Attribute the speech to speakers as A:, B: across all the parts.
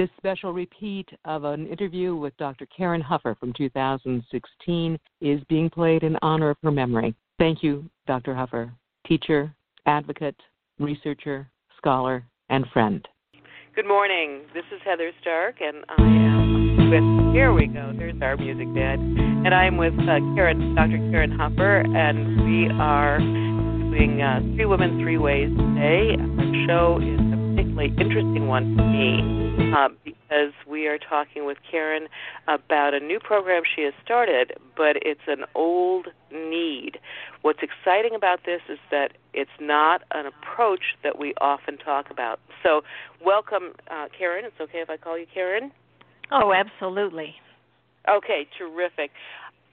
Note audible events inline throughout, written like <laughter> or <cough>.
A: This special repeat of an interview with Dr. Karin Huffer from 2016 is being played in honor of her memory. Thank you, Dr. Huffer, teacher, advocate, researcher, scholar, and friend.
B: Good morning. This is Heather Stark, and I am with. Here we go. There's our music dad, and I'm with uh, Karin, Dr. Karin Huffer, and we are doing uh, Three Women, Three Ways today. Our show is a particularly interesting one to me uh, because we are talking with Karin about a new program she has started, but it's an old need. What's exciting about this is that it's not an approach that we often talk about. So, welcome, uh, Karin. It's okay if I call you Karin?
C: Oh, absolutely.
B: Okay, terrific.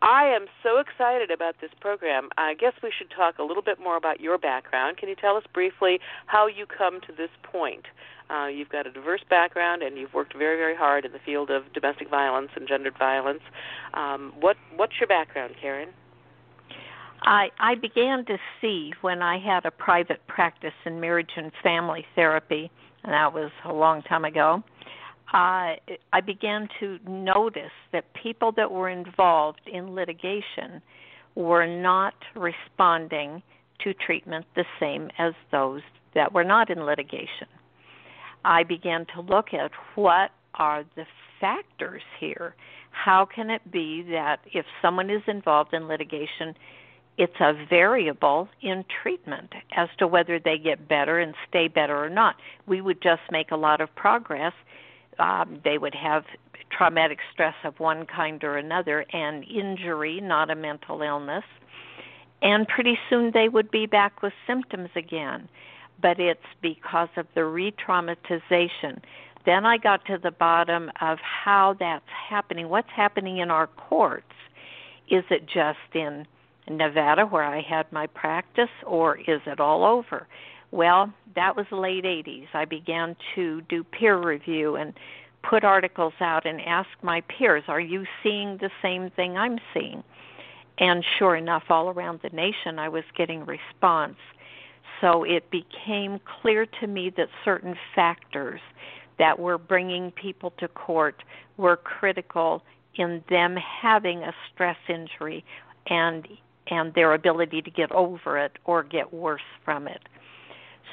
B: I am so excited about this program. I guess we should talk a little bit more about your background. Can you tell us briefly how you come to this point? Uh, you've got a diverse background, and you've worked very, very hard in the field of domestic violence and gendered violence. Um, what What's your background, Karin?
C: I, I began to see when I had a private practice in marriage and family therapy, and that was a long time ago. Uh, I began to notice that people that were involved in litigation were not responding to treatment the same as those that were not in litigation. I began to look at what are the factors here. How can it be that if someone is involved in litigation, it's a variable in treatment as to whether they get better and stay better or not. We would just make a lot of progress. Um, they would have traumatic stress of one kind or another and injury, not a mental illness. And pretty soon they would be back with symptoms again. But it's because of the re traumatization. Then I got to the bottom of how that's happening. What's happening in our courts? Is it just in Nevada, where I had my practice, or is it all over? Well, that was the late 80s. I began to do peer review and put articles out and ask my peers, Are you seeing the same thing I'm seeing? And sure enough, all around the nation, I was getting response. So it became clear to me that certain factors that were bringing people to court were critical in them having a stress injury and and their ability to get over it or get worse from it.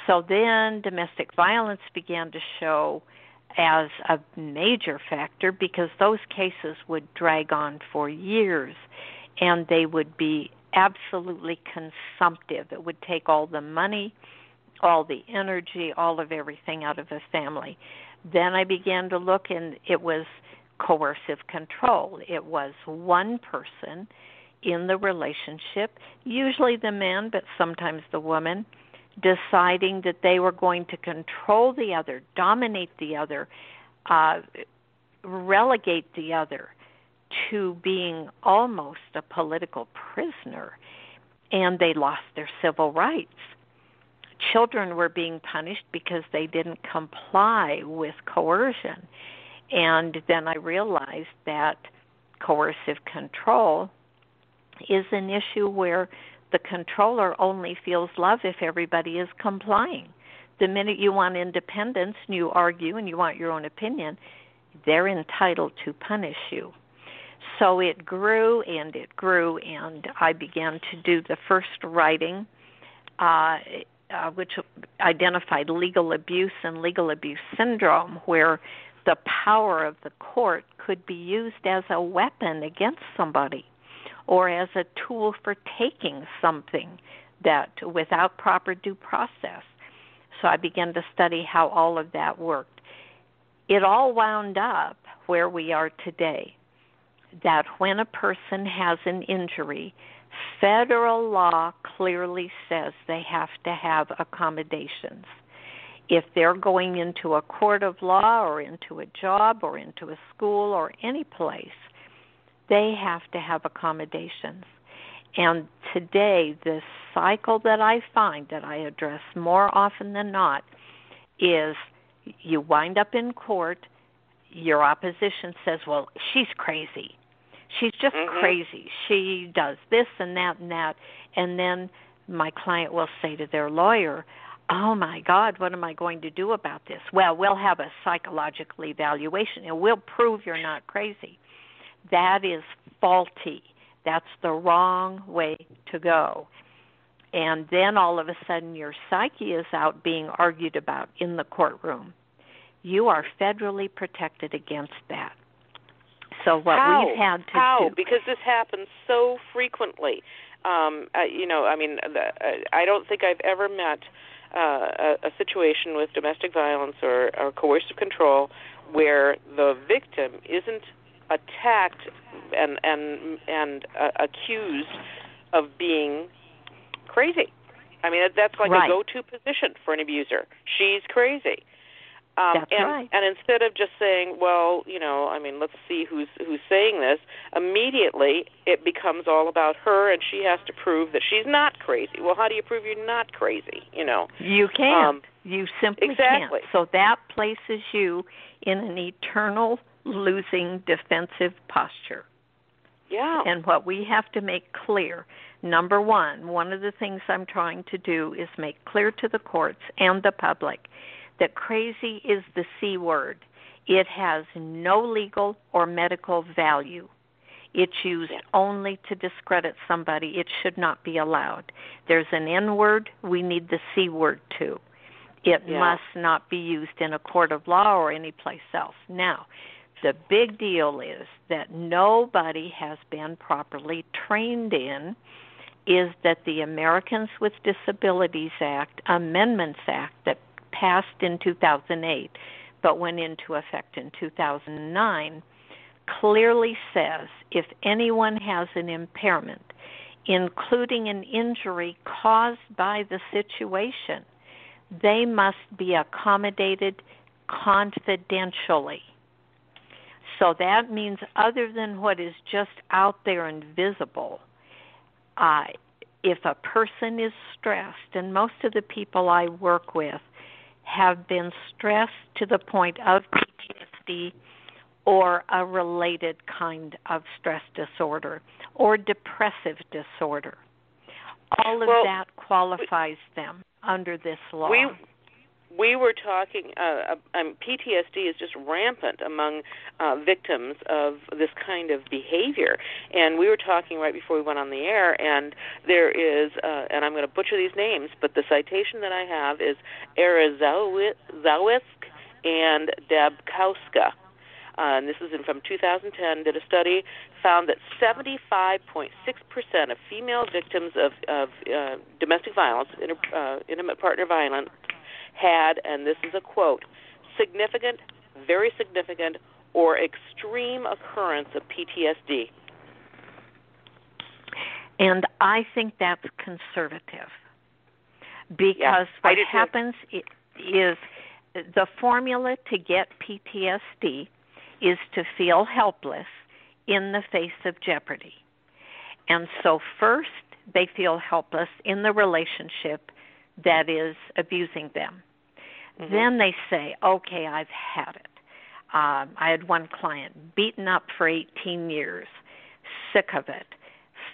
C: So then domestic violence began to show as a major factor because those cases would drag on for years and they would be absolutely consumptive. It would take all the money, all the energy, all of everything out of a family. Then I began to look and it was coercive control. It was one person in the relationship, usually the man, but sometimes the woman, deciding that they were going to control the other, dominate the other, uh, relegate the other to being almost a political prisoner, and they lost their civil rights. Children were being punished because they didn't comply with coercion. And then I realized that coercive control is an issue where the controller only feels love if everybody is complying. The minute you want independence and you argue and you want your own opinion, they're entitled to punish you. So it grew and it grew, and I began to do the first writing, uh, uh, which identified legal abuse and legal abuse syndrome, where the power of the court could be used as a weapon against somebody or as a tool for taking something that without proper due process. So I began to study how all of that worked. It all wound up where we are today that when a person has an injury, federal law clearly says they have to have accommodations. If they're going into a court of law or into a job or into a school or any place, they have to have accommodations. And today, the cycle that I find that I address more often than not is you wind up in court, your opposition says, Well, she's crazy. She's just
B: mm-hmm.
C: crazy. She does this and that and that. And then my client will say to their lawyer, oh my God, what am I going to do about this? Well, we'll have a psychological evaluation and we'll prove you're not crazy. That is faulty. That's the wrong way to go. And then all of a sudden your psyche is out being argued about in the courtroom. You are federally protected against that. So what
B: How?
C: we've had to
B: How?
C: do
B: Because this happens so frequently. Um, uh, you know, I mean, the, uh, I don't think I've ever met uh, a, a situation with domestic violence or, or coercive control where the victim isn't attacked and and and uh, accused of being crazy. I mean, that's like
C: Right.
B: a go-to position for an abuser. She's crazy. Um, and,
C: right.
B: and instead of just saying, "Well, you know, I mean, let's see who's who's saying this," immediately it becomes all about her, and she has to prove that she's not crazy. Well, how do you prove you're not crazy? You know,
C: You can't.
B: Um,
C: you simply
B: exactly.
C: can't. So that places you in an eternal losing defensive posture.
B: yeah,
C: And what we have to make clear number one, one of the things I'm trying to do is make clear to the courts and the public that crazy is the C word. It has no legal or medical value. It's used
B: Yeah.
C: only to discredit somebody. It should not be allowed. There's an N word, we need the C word too. It
B: Yeah.
C: must not be used in a court of law or any place else. Now, the big deal is that nobody has been properly trained in is that the Americans with Disabilities Act, Amendments Act that passed in 2008 but went into effect in 2009 clearly says if anyone has an impairment including an injury caused by the situation they must be accommodated confidentially so that means other than what is just out there and visible uh, if a person is stressed, and most of the people I work with have been stressed to the point of PTSD or a related kind of stress disorder or depressive disorder. All of
B: Well,
C: that qualifies them under this law.
B: we we were talking. Uh, uh, um, PTSD is just rampant among uh, victims of this kind of behavior, and we were talking right before we went on the air. And there is, uh, and I'm going to butcher these names, but the citation that I have is Erazawisk and Dabkowska. Uh, and this is in, from 2010, did a study, found that 75.6% of female victims of, of uh, domestic violence, inter, uh, intimate partner violence, had, and this is a quote, significant, very significant, or extreme occurrence of PTSD.
C: And I think that's conservative because
B: Yeah,
C: what
B: too.
C: happens is the formula to get PTSD is to feel helpless in the face of jeopardy. And so, first, they feel helpless in the relationship that is abusing them.
B: Mhm.
C: Then they say, okay, I've had it. Um, I had one client beaten up for 18 years, sick of it.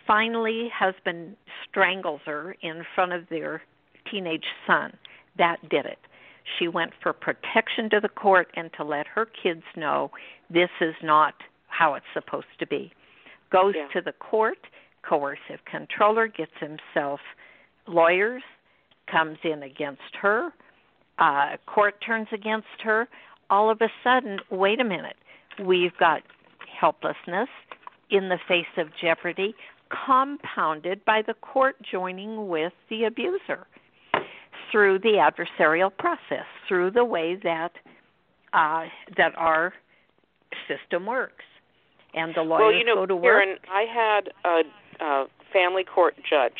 C: Finally, husband strangles her in front of their teenage son. That did it. She went for protection to the court and to let her kids know this is not how it's supposed to be. Goes
B: Yeah.
C: to the court, coercive controller gets himself lawyers, comes in against her, uh, court turns against her. All of a sudden, wait a minute, we've got helplessness in the face of jeopardy, compounded by the court joining with the abuser through the adversarial process, through the way that uh, that our system works, and the lawyers
B: well, you know,
C: go to work.
B: I had a, a family court judge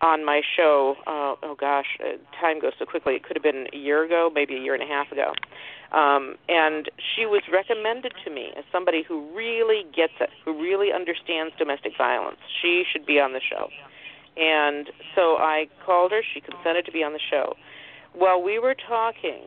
B: on my show. Uh, oh gosh, uh, time goes so quickly. It could have been a year ago, maybe a year and a half ago. Um, and she was recommended to me as somebody who really gets it, who really understands domestic violence. She should be on the show. And so I called her. She consented to be on the show. While we were talking,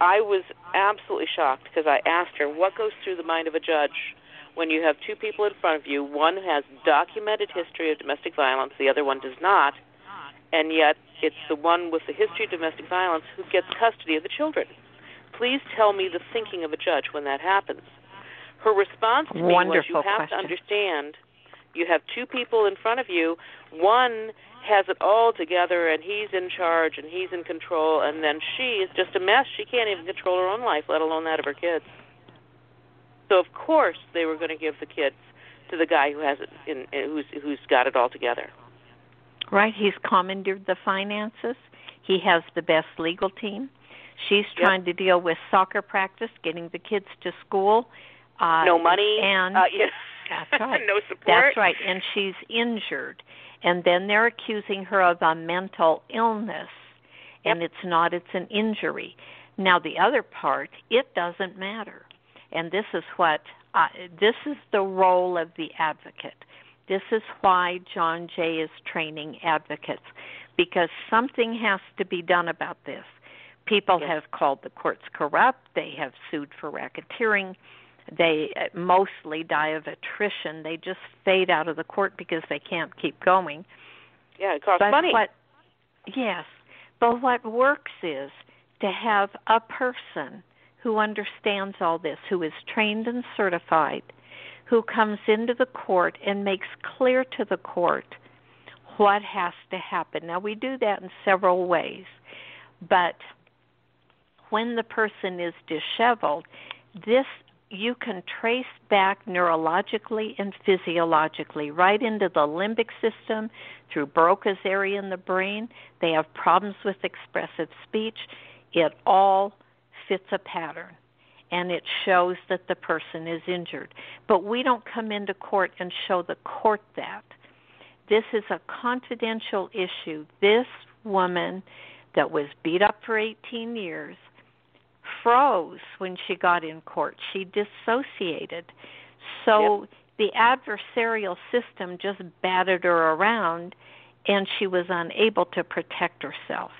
B: I was absolutely shocked because I asked her what goes through the mind of a judge when you have two people in front of you. One has documented history of domestic violence, the other one does not, and yet it's the one with the history of domestic violence who gets custody of the children. Please tell me the thinking of a judge when that happens. Her response to me
C: Wonderful
B: was, "You have
C: question.
B: to understand. You have two people in front of you. One has it all together, and he's in charge, and he's in control, and then she is just a mess. She can't even control her own life, let alone that of her kids. So of course they were going to give the kids to the guy who has it in, who's who's got it all together.
C: Right? He's commandeered the finances. He has the best legal team. She's
B: Yep.
C: trying to deal with soccer practice, getting the kids to school. Uh,
B: no money,
C: and
B: uh, <laughs> yeah.
C: That's right.
B: no support.
C: That's right. And she's injured. And then they're accusing her of a mental illness. And it's not, it's an injury. Now, the other part, it doesn't matter. And this is what, uh, this is the role of the advocate. This is why John Jay is training advocates, because something has to be done about this. People
B: Yes.
C: have called the courts corrupt, they have sued for racketeering they uh, mostly die of attrition. They just fade out of the court because they can't keep going.
B: Yeah, it costs
C: but
B: money.
C: what yes, but what works is to have a person who understands all this, who is trained and certified, who comes into the court and makes clear to the court what has to happen. Now we do that in several ways, but when the person is disheveled, this you can trace back neurologically and physiologically right into the limbic system through Broca's area in the brain. They have problems with expressive speech. It all fits a pattern and it shows that the person is injured. But we don't come into court and show the court that. This is a confidential issue. This woman that was beat up for 18 years froze when she got in court. She dissociated. So the adversarial system just battered her around and she was unable to protect herself.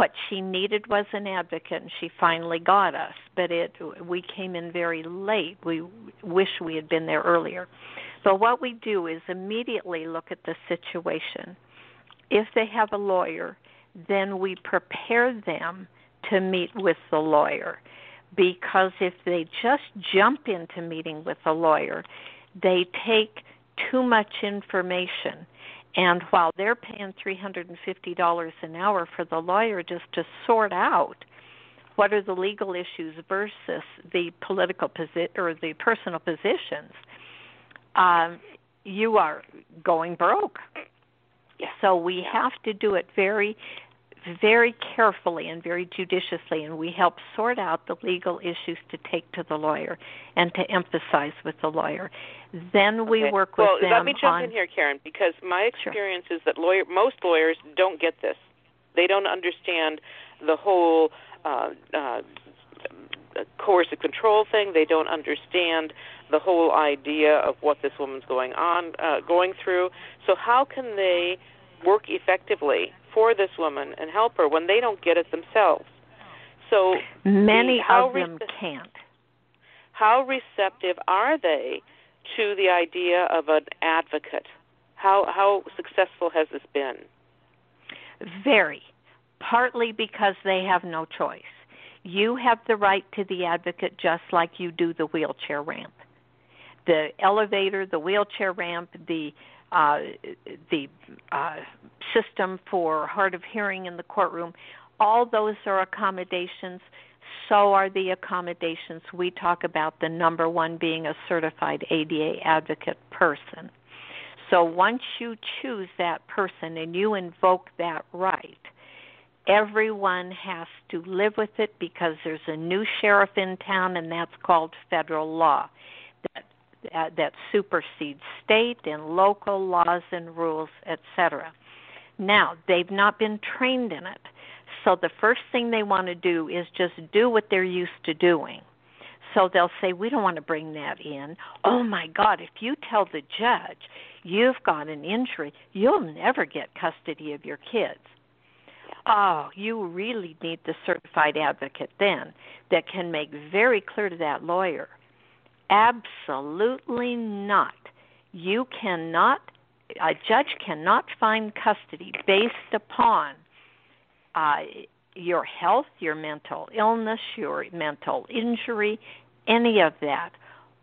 C: What she needed was an advocate and she finally got us, but it we came in very late. We wish we had been there earlier. So what we do is immediately look at the situation. If they have a lawyer, then we prepare them to meet with the lawyer because if they just jump into meeting with a lawyer, they take too much information. And while they're paying $350 an hour for the lawyer just to sort out what are the legal issues versus the political posi- or the personal positions, um, you are going broke. So we have to do it very very carefully and very judiciously, and we help sort out the legal issues to take to the lawyer and to emphasize with the lawyer. Then we
B: Okay.
C: work with
B: well,
C: them Well,
B: let me jump
C: on.
B: in here, Karin, because my
C: Sure.
B: experience is that lawyer, most lawyers don't get this. They don't understand the whole uh, uh, coercive control thing. They don't understand the whole idea of what this woman's going on, uh, going through. So how can they work effectively for this woman and help her when they don't get it themselves? So
C: Many
B: the-
C: of them
B: rece-
C: can't.
B: how receptive are they to the idea of an advocate? How how successful has this been?
C: Very. Partly because they have no choice. You have the right to the advocate just like you do the wheelchair ramp. The elevator, the wheelchair ramp, the uh, the uh, system for hard of hearing in the courtroom, all those are accommodations. So are the accommodations we talk about, the number one being a certified ADA advocate person. So once you choose that person and you invoke that right, everyone has to live with it because there's a new sheriff in town and that's called federal law that that, that supersedes state and local laws and rules, etc. Now, they've not been trained in it. So the first thing they want to do is just do what they're used to doing. So they'll say, We don't want to bring that in. Oh my God, if you tell the judge you've got an injury, you'll never get custody of your kids. Oh, you really need the certified advocate then that can make very clear to that lawyer absolutely not. You cannot a judge cannot find custody based upon uh, your health, your mental illness, your mental injury, any of that.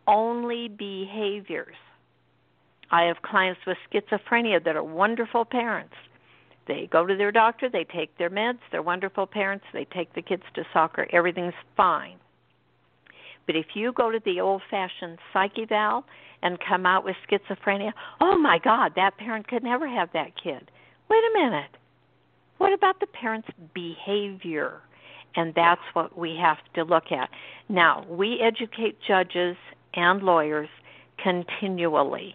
C: Only behaviors. I have clients with schizophrenia that are wonderful parents. They go to their doctor, they take their meds, they're wonderful parents, they take the kids to soccer, everything's fine. But if you go to the old fashioned psych eval and come out with schizophrenia, oh my God, that parent could never have that kid. Wait a minute. What about the parent's behavior? And that's what we have to look at. Now, we educate judges and lawyers continually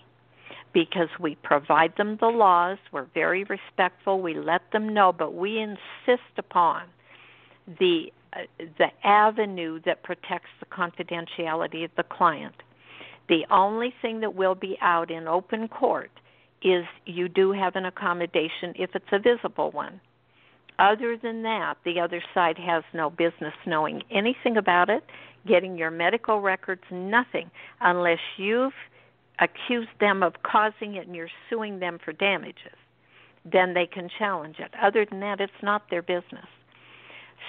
C: because we provide them the laws, we're very respectful, we let them know, but we insist upon the the avenue that protects the confidentiality of the client. The only thing that will be out in open court is you do have an accommodation if it's a visible one. Other than that, the other side has no business knowing anything about it, getting your medical records, nothing, unless you've accused them of causing it and you're suing them for damages. Then they can challenge it. Other than that, it's not their business.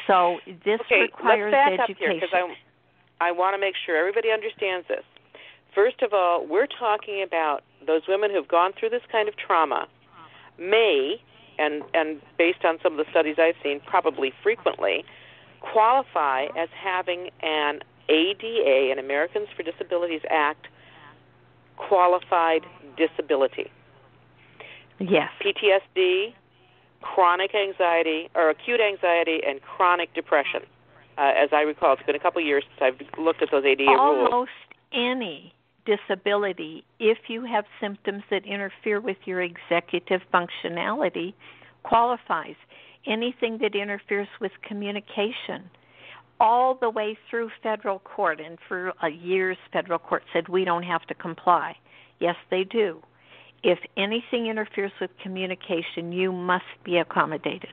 C: So this
B: okay,
C: requires
B: let's back
C: education.
B: Up here I, I want to make sure everybody understands this. First of all, we're talking about those women who've gone through this kind of trauma may and and based on some of the studies I've seen, probably frequently qualify as having an ADA, an Americans for Disabilities Act qualified disability.
C: Yes.
B: PTSD, chronic anxiety, or acute anxiety, and chronic depression. Uh, as I recall, it's been a couple of years since I've looked at those ADA
C: Almost
B: rules.
C: Almost any disability, if you have symptoms that interfere with your executive functionality, qualifies. Anything that interferes with communication, all the way through federal court, and for a years, federal court said we don't have to comply. Yes, they do. If anything interferes with communication, you must be accommodated.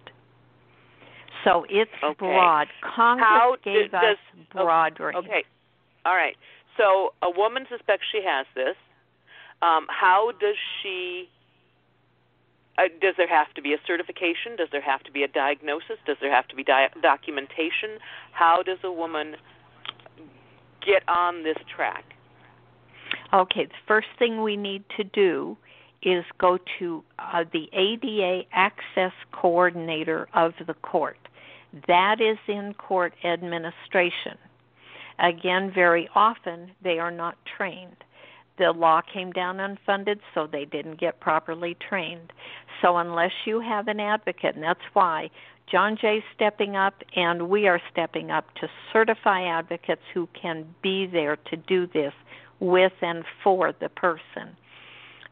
C: So it's
B: okay.
C: broad. Congress
B: How
C: gave
B: does,
C: us broad range.
B: Okay. All right. So a woman suspects she has this. Um, how does she? Uh, does there have to be a certification? Does there have to be a diagnosis? Does there have to be di- documentation? How does a woman get on this track?
C: Okay, the first thing we need to do is go to uh, the ADA Access Coordinator of the court. That is in court administration. Again, very often they are not trained. The law came down unfunded, so they didn't get properly trained. So, unless you have an advocate, and that's why John Jay's stepping up, and we are stepping up to certify advocates who can be there to do this with and for the person.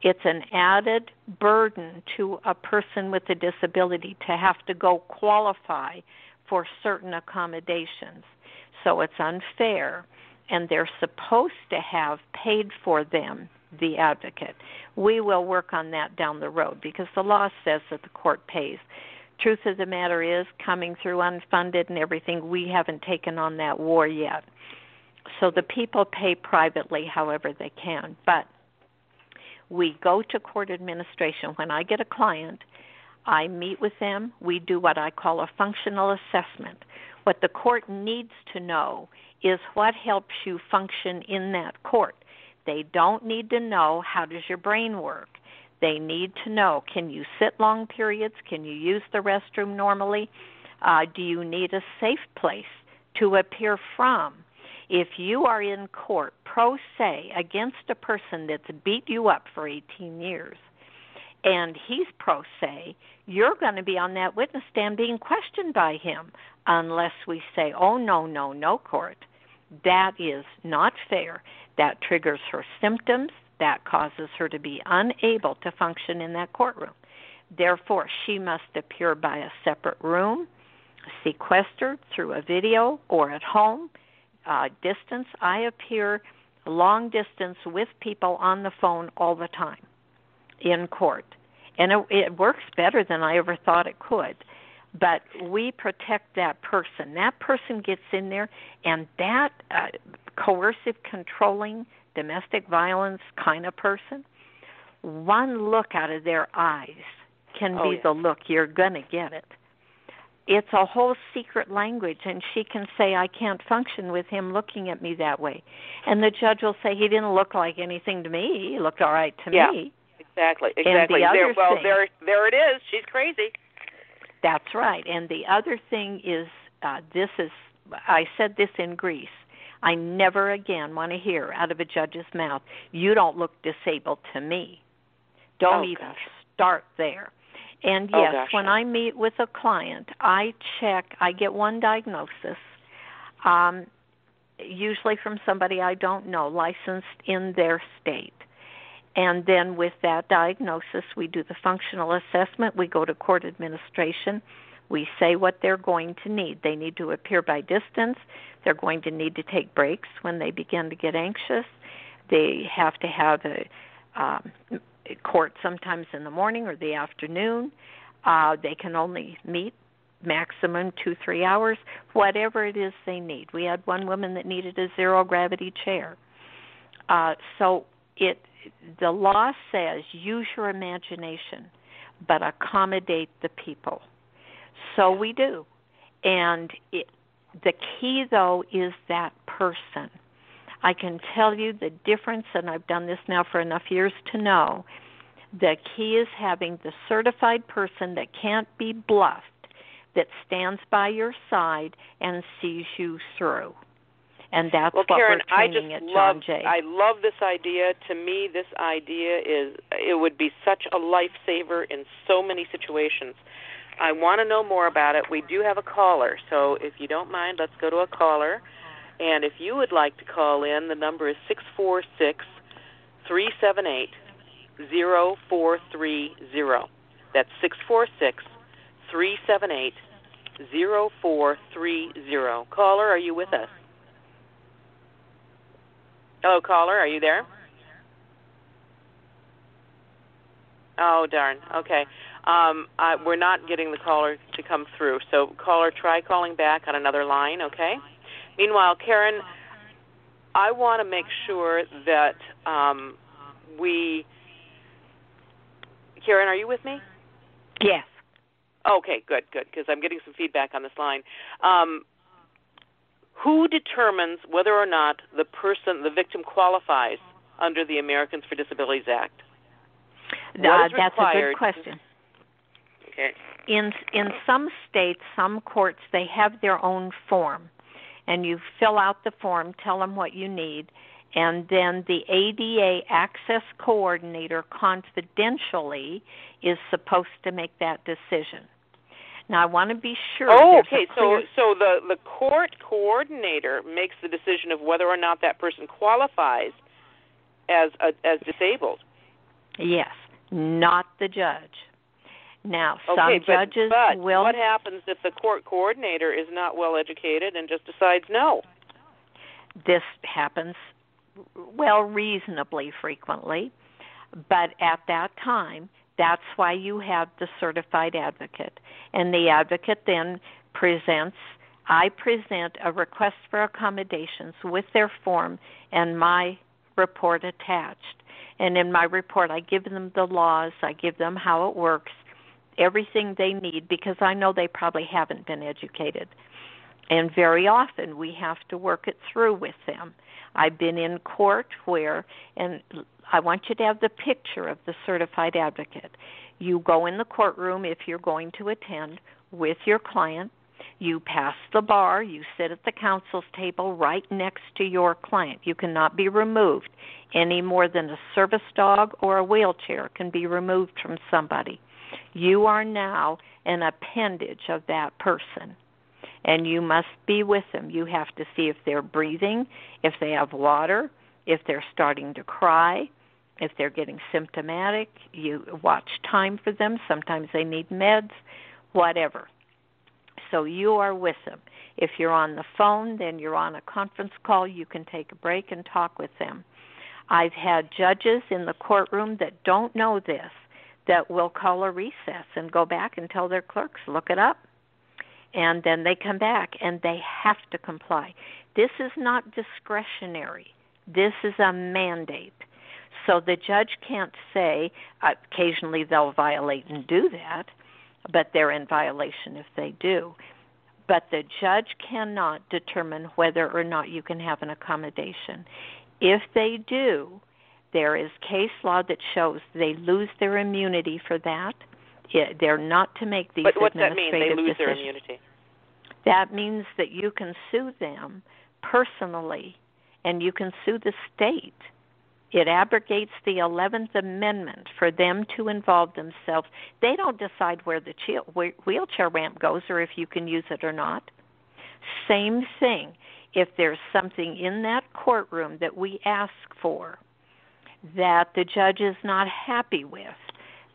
C: It's an added burden to a person with a disability to have to go qualify for certain accommodations. So it's unfair, and they're supposed to have paid for them the advocate. We will work on that down the road because the law says that the court pays. Truth of the matter is, coming through unfunded and everything, we haven't taken on that war yet. So the people pay privately however they can. But we go to court administration. When I get a client, I meet with them. We do what I call a functional assessment. What the court needs to know is what helps you function in that court. They don't need to know how does your brain work. They need to know can you sit long periods? Can you use the restroom normally? Uh, do you need a safe place to appear from? If you are in court pro se against a person that's beat you up for 18 years and he's pro se, you're going to be on that witness stand being questioned by him unless we say, oh, no, no, no, court. That is not fair. That triggers her symptoms. That causes her to be unable to function in that courtroom. Therefore, she must appear by a separate room, sequestered through a video or at home. Uh, distance, I appear long distance with people on the phone all the time in court. And it, it works better than I ever thought it could but we protect that person. That person gets in there, and that uh, coercive, controlling, domestic violence kind of person one look out of their eyes can
B: oh,
C: be
B: yeah.
C: the look you're going to get it it's a whole secret language and she can say i can't function with him looking at me that way. And the judge will say he didn't look like anything to me. He looked all right to
B: yeah,
C: me.
B: Exactly
C: And
B: exactly.
C: the other
B: there well
C: thing-
B: there there it is. She's crazy.
C: That's right. And the other thing is uh this is i said this in greece. I never again want to hear out of a judge's mouth you don't look disabled to me. Don't
B: Oh,
C: even
B: gosh.
C: start there and
B: Oh,
C: yes
B: gosh.
C: when i meet with a client i check i get one diagnosis um usually from somebody i don't know licensed in their state and then with that diagnosis we do the functional assessment we go to court administration we say what they're going to need they need to appear by distance they're going to need to take breaks when they begin to get anxious they have to have a um, court sometimes in the morning or the afternoon. Uh, they can only meet maximum two, three hours, whatever it is they need. We had one woman that needed a zero gravity chair. Uh, so it the law says use your imagination, but accommodate the people. So we do, and it, the key though is that person. I can tell you the difference, and I've done this now for enough years to know. The key is having the certified person that can't be bluffed, that stands by your side and sees you through. And that's
B: well
C: what
B: karin
C: we're
B: i just
C: at
B: love
C: John Jay.
B: i love this idea to me this idea is it would be such a lifesaver in so many situations i want to know more about it we do have a caller so if you don't mind let's go to a caller and if you would like to call in the number is six four six three seven eight zero four three zero that's six four six three seven eight zero four three zero caller are you with us Hello, caller. Are you there? Oh, darn. Okay. Um, I, we're not getting the caller to come through. So, caller, try calling back on another line, okay? Meanwhile, Karin, I want to make sure that um, we. Karin, are you with me?
C: yes.
B: Okay, good, good, because I'm getting some feedback on this line. Um, who determines whether or not the person, the victim, qualifies under the Americans for Disabilities Act?
C: Uh, that's a good question.
B: Okay.
C: in in some states, some courts they have their own form, and you fill out the form, tell them what you need, and then the ADA access coordinator confidentially is supposed to make that decision. Now I want to be sure.
B: Oh, okay.
C: clear-
B: So, so the the court coordinator makes the decision of whether or not that person qualifies as a, as disabled.
C: yes, not the judge. Now
B: Okay,
C: some
B: but,
C: judges
B: but
C: will
B: what happens if the court coordinator is not well educated and just decides no?
C: this happens well reasonably frequently but at that time that's why you have the certified advocate and the advocate then presents i present a request for accommodations with their form and my report attached and in my report i give them the laws i give them how it works everything they need because i know they probably haven't been educated and very often we have to work it through with them. I've been in court where, and I want you to have the picture of the certified advocate. You go in the courtroom if you're going to attend with your client. You pass the bar, you sit at the counsel's table right next to your client. You cannot be removed any more than a service dog or a wheelchair can be removed from somebody. You are now an appendage of that person and you must be with them. You have to see if they're breathing, if they have water, if they're starting to cry, if they're getting symptomatic. You watch time for them. Sometimes they need meds, whatever. So you are with them. If you're on the phone, then you're on a conference call. You can take a break and talk with them. I've had judges in the courtroom that don't know this that will call a recess and go back and tell their clerks, look it up and then they come back and they have to comply. This is not discretionary. This is a mandate. So the judge can't say, uh, occasionally they'll violate and do that, but they're in violation if they do. But the judge cannot determine whether or not you can have an accommodation. If they do, there is case law that shows they lose their immunity for that. They're not to make these
B: but what's
C: that
B: mean? They lose
C: decisions.
B: their immunity.
C: That means that you can sue them personally, and you can sue the state. It abrogates the 11th Amendment for them to involve themselves. They don't decide where the wheelchair ramp goes or if you can use it or not. Same thing. If there's something in that courtroom that we ask for that the judge is not happy with,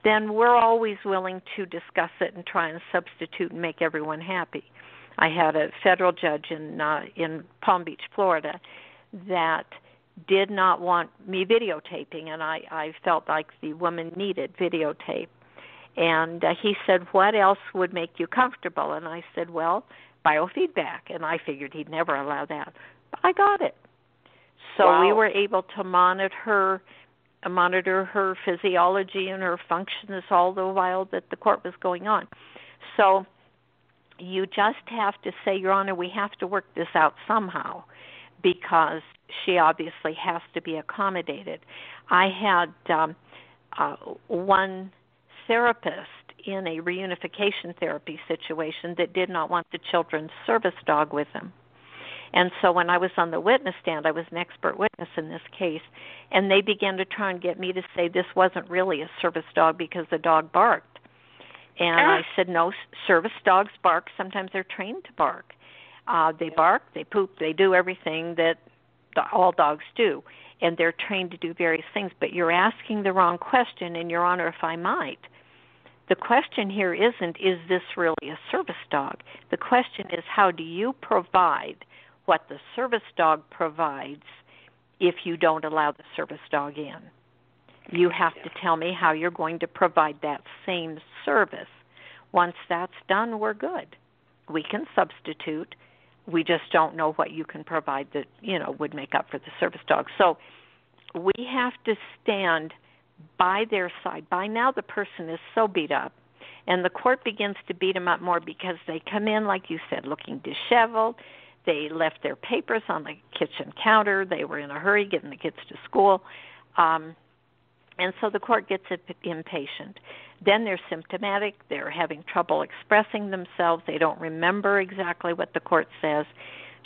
C: then we're always willing to discuss it and try and substitute and make everyone happy. I had a federal judge in uh, in Palm Beach, Florida, that did not want me videotaping, and I I felt like the woman needed videotape. And uh, he said, "What else would make you comfortable?" And I said, "Well, biofeedback." And I figured he'd never allow that. But I got it. So
B: wow.
C: we were able to monitor monitor her physiology and her functions all the while that the court was going on. So you just have to say, Your Honor, we have to work this out somehow because she obviously has to be accommodated. I had um, uh, one therapist in a reunification therapy situation that did not want the children's service dog with him. And so when I was on the witness stand, I was an expert witness in this case, and they began to try and get me to say this wasn't really a service dog because the dog barked. And I said, no, service dogs bark. Sometimes they're trained to bark. Uh, they bark, they poop, they do everything that all dogs do, and they're trained to do various things. But you're asking the wrong question, and Your Honor, if I might, the question here isn't, is this really a service dog? The question is, how do you provide what the service dog provides if you don't allow the service dog in. You have to tell me how you're going to provide that same service. Once that's done, we're good. We can substitute. We just don't know what you can provide that, you know, would make up for the service dog. So we have to stand by their side. By now the person is so beat up and the court begins to beat them up more because they come in like you said looking disheveled they left their papers on the kitchen counter. They were in a hurry getting the kids to school. Um, and so the court gets impatient. Then they're symptomatic. They're having trouble expressing themselves. They don't remember exactly what the court says.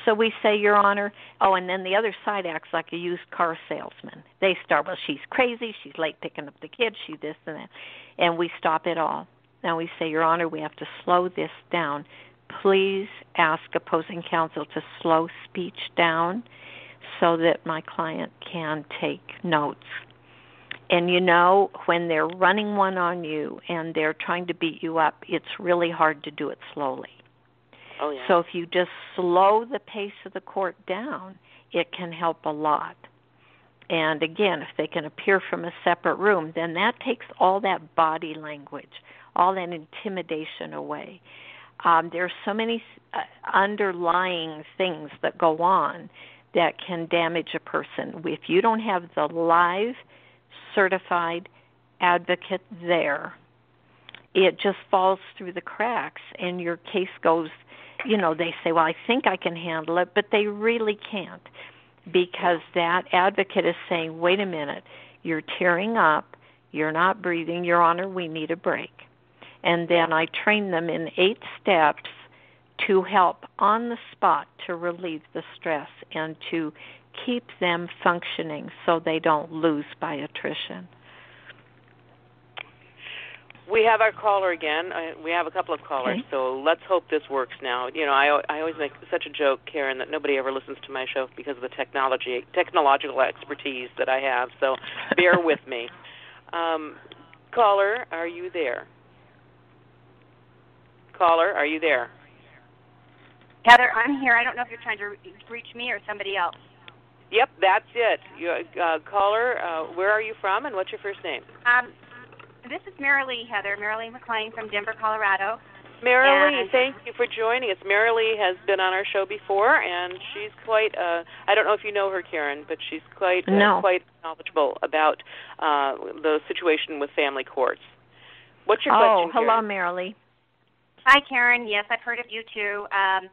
C: So we say, Your Honor. Oh, and then the other side acts like a used car salesman. They start, well, she's crazy. She's late picking up the kids. She this and that. And we stop it all. Now we say, Your Honor, we have to slow this down please ask opposing counsel to slow speech down so that my client can take notes. And you know, when they're running one on you and they're trying to beat you up, it's really hard to do it slowly.
B: Oh, yeah.
C: So if you just slow the pace of the court down, it can help a lot. And again, if they can appear from a separate room, then that takes all that body language, all that intimidation away um, there's so many uh, underlying things that go on that can damage a person. If you don't have the live certified advocate there, it just falls through the cracks and your case goes, you know, they say, well, I think I can handle it, but they really can't because that advocate is saying, wait a minute, you're tearing up, you're not breathing, Your Honor, we need a break and then I train them in eight steps to help on the spot to relieve the stress and to keep them functioning so they don't lose by attrition.
B: We have our caller again. We have a couple of callers,
C: okay.
B: so let's hope this works now. You know, I I always make such a joke, Karin, that nobody ever listens to my show because of the technology technological expertise that I have. So bear <laughs> with me. Um, caller, are you there? Caller, are you there?
D: Heather, I'm here. I don't know if you're trying to reach me or somebody else.
B: Yep, that's it. You, uh, caller, uh, where are you from, and what's your first name?
D: Um, this is Marilee Heather, Marilee McLean from Denver, Colorado.
B: Marilee,
D: And-
B: thank you for joining us. Marilee has been on our show before, and she's quite. Uh, I don't know if you know her, Karin, but she's quite uh,
C: No.
B: quite knowledgeable about uh, the situation with family courts. What's your
C: oh,
B: question,
C: hello,
B: Karin?
C: Marilee.
D: Hi, Karin. Yes, I've heard of you too. Um,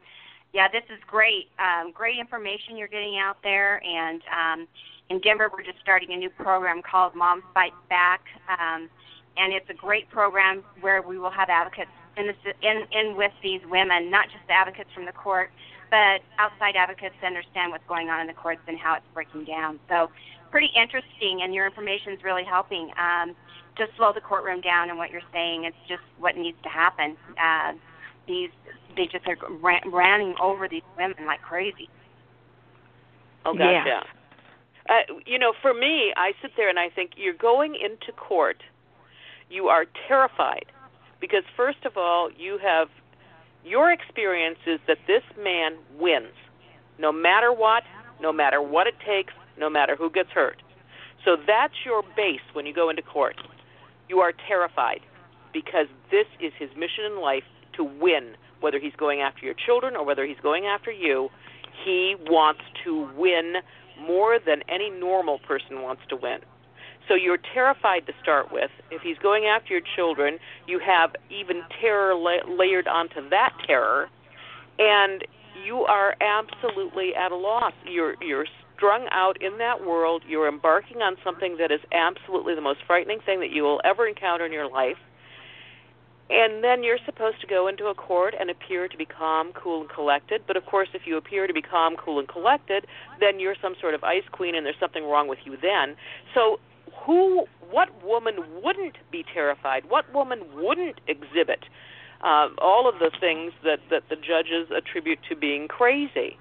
D: yeah, this is great. Um, great information you're getting out there. And um, in Denver, we're just starting a new program called Moms Fight Back. Um, and it's a great program where we will have advocates in, this, in, in with these women, not just advocates from the court, but outside advocates to understand what's going on in the courts and how it's breaking down. So, pretty interesting, and your information is really helping. Um, just slow the courtroom down and what you're saying. It's just what needs to happen. Uh, these they just are ran, running over these women like crazy.
B: Oh,
C: Yeah.
B: gotcha. Uh, you know, for me, I sit there and I think you're going into court. You are terrified because, first of all, you have your experience is that this man wins, no matter what, no matter what it takes, no matter who gets hurt. So that's your base when you go into court. You are terrified because this is his mission in life to win, whether he's going after your children or whether he's going after you. He wants to win more than any normal person wants to win. So you're terrified to start with. If he's going after your children, you have even terror la- layered onto that terror, and you are absolutely at a loss. You're you're strung out in that world. You're embarking on something that is absolutely the most frightening thing that you will ever encounter in your life. And then you're supposed to go into a court and appear to be calm, cool, and collected. But of course, if you appear to be calm, cool, and collected, then you're some sort of ice queen, and there's something wrong with you then. So, who, what woman wouldn't be terrified? What woman wouldn't exhibit uh, all of the things that that the judges attribute to being crazy?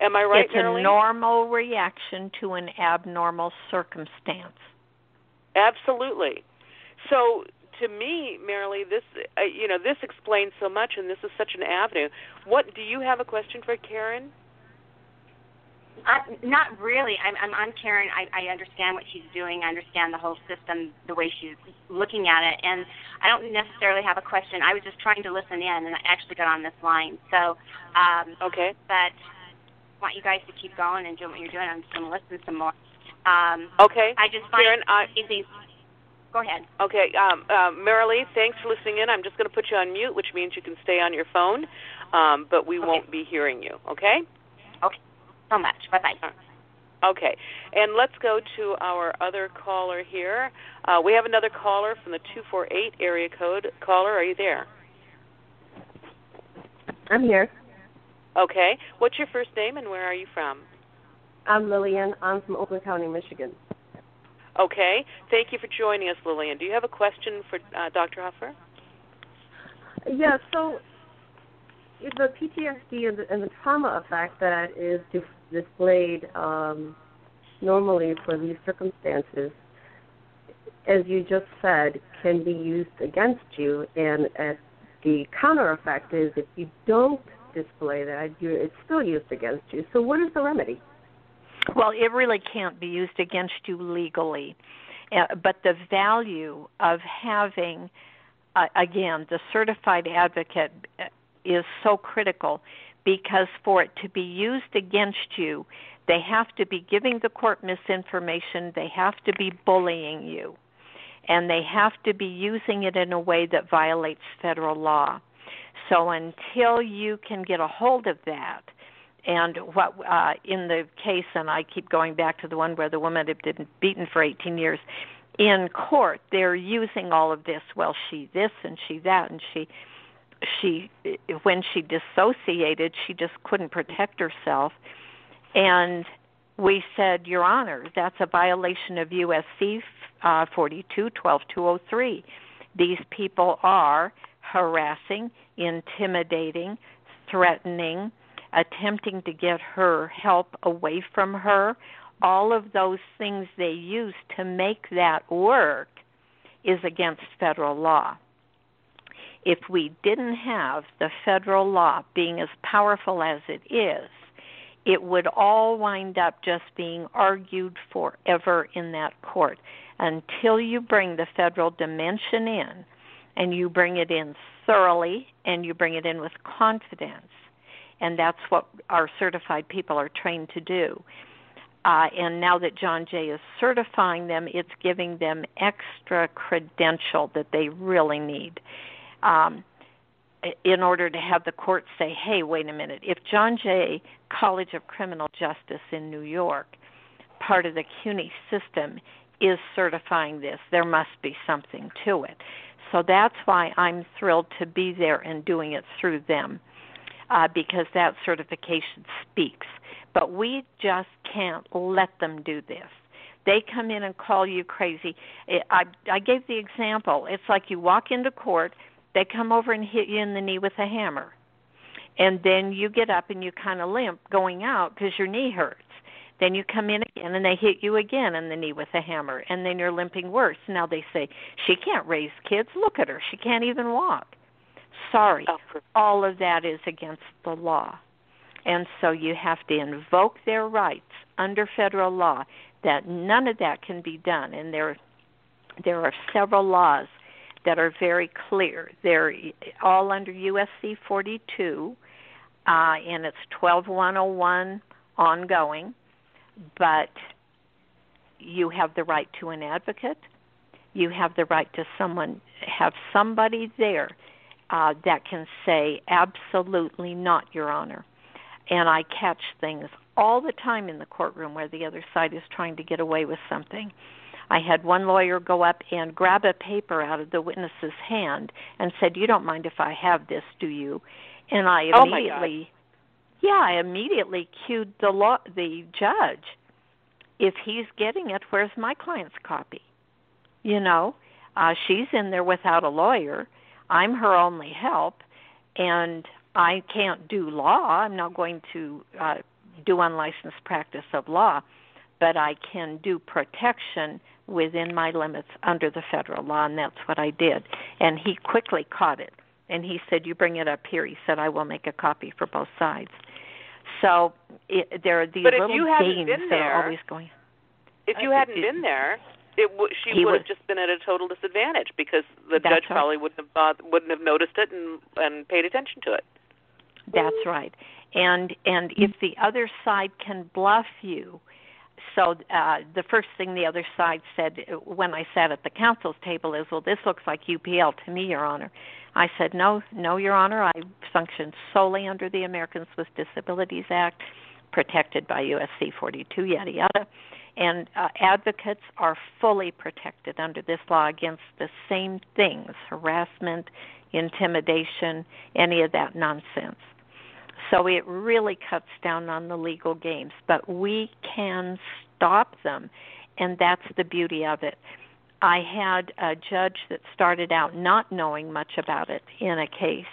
B: Am I right,
C: it's
B: Marilyn?
C: a normal reaction to an abnormal circumstance.
B: Absolutely. So to me, Marilee, this uh, you know this explains so much, and this is such an avenue. What do you have a question for Karin?
D: Uh, not really. I'm, I'm, I'm Karen. I, I understand what she's doing. I understand the whole system, the way she's looking at it, and I don't necessarily have a question. I was just trying to listen in, and I actually got on this line. So, um,
B: Okay.
D: but I want you guys to keep going and doing what you're doing. I'm just going to listen some more. Um,
B: Okay.
D: I just find
B: Karin, I,
D: it easy. Go ahead.
B: okay. Um, uh, Marilee, thanks for listening in. I'm just going to put you on mute, which means you can stay on your phone, um, but we
D: Okay.
B: won't be hearing you. Okay. Okay.
D: So much. Bye bye.
B: Okay, and let's go to our other caller here. Uh, we have another caller from the 248 area code. Caller, are you there?
E: I'm here.
B: Okay. What's your first name and where are you from?
E: I'm Lillian. I'm from Oakland County, Michigan.
B: Okay. Thank you for joining us, Lillian. Do you have a question for uh, Dr. Huffer?
E: Yeah, so the PTSD and the, and the trauma effect that is displayed um, normally for these circumstances, as you just said, can be used against you, and uh, the counter effect is if you don't display that, it's still used against you. So, what is the remedy?
C: Well, it really can't be used against you legally, uh, but the value of having, uh, again, the certified advocate uh, is so critical because for it to be used against you, they have to be giving the court misinformation, they have to be bullying you, and they have to be using it in a way that violates federal law. So until you can get a hold of that, and what uh, in the case, and I keep going back to the one where the woman had been beaten for 18 years. In court, they're using all of this. Well, she this and she that, and she, she, when she dissociated, she just couldn't protect herself. And we said, Your Honor, that's a violation of USC uh, 42 12203. These people are harassing, intimidating, threatening, attempting to get her help away from her, all of those things they use to make that work is against federal law. If we didn't have the federal law being as powerful as it is, it would all wind up just being argued forever in that court until you bring the federal dimension in and you bring it in thoroughly and you bring it in with confidence. And that's what our certified people are trained to do. Uh, and now that John Jay is certifying them, it's giving them extra credential that they really need um, in order to have the court say, hey, wait a minute, if John Jay College of Criminal Justice in New York, part of the CUNY system, is certifying this, there must be something to it. So that's why I'm thrilled to be there and doing it through them uh, because that certification speaks. But we just can't let them do this. They come in and call you crazy. I I gave the example. It's like you walk into court, they come over and hit you in the knee with a hammer. And then you get up and you kind of limp going out because your knee hurts. Then you come in again and they hit you again in the knee with a hammer, and then you're limping worse. Now they say, She can't raise kids. Look at her. She can't even walk. Sorry. Oh, All of that is against the law. And so you have to invoke their rights under federal law that none of that can be done. And there, there are several laws that are very clear. They're all under USC 42, uh, and it's 12101 ongoing but you have the right to an advocate. You have the right to someone have somebody there uh, that can say absolutely not, Your Honor. And I catch things all the time in the courtroom where the other side is trying to get away with something. I had one lawyer go up and grab a paper out of the witness's hand and said, "You don't mind if I have this, do you?" And I immediately yeah, I immediately cued the law the judge. If he's getting it, where's my client's copy? You know, uh she's in there without a lawyer. I'm her only help and I can't do law. I'm not going to uh do unlicensed practice of law, but I can do protection within my limits under the federal law and that's what I did. And he quickly caught it and he said, "You bring it up here." He said, "I will make a copy for both sides." So it, there are these
B: but
C: little games that are always going.
B: If you hadn't been there, it w- she would have just been at a total disadvantage because the judge
C: right.
B: probably wouldn't have bothered, wouldn't have noticed it and and paid attention to it.
C: That's right. And and if the other side can bluff you, so uh, the first thing the other side said when I sat at the counsel's table is, "Well, this looks like UPL to me, Your Honor." I said, "No, no, Your Honor. I function solely under the Americans with Disabilities Act, protected by USC 42, yada yada." And uh, advocates are fully protected under this law against the same things harassment, intimidation, any of that nonsense. So it really cuts down on the legal games, but we can stop them, and that's the beauty of it. I had a judge that started out not knowing much about it in a case,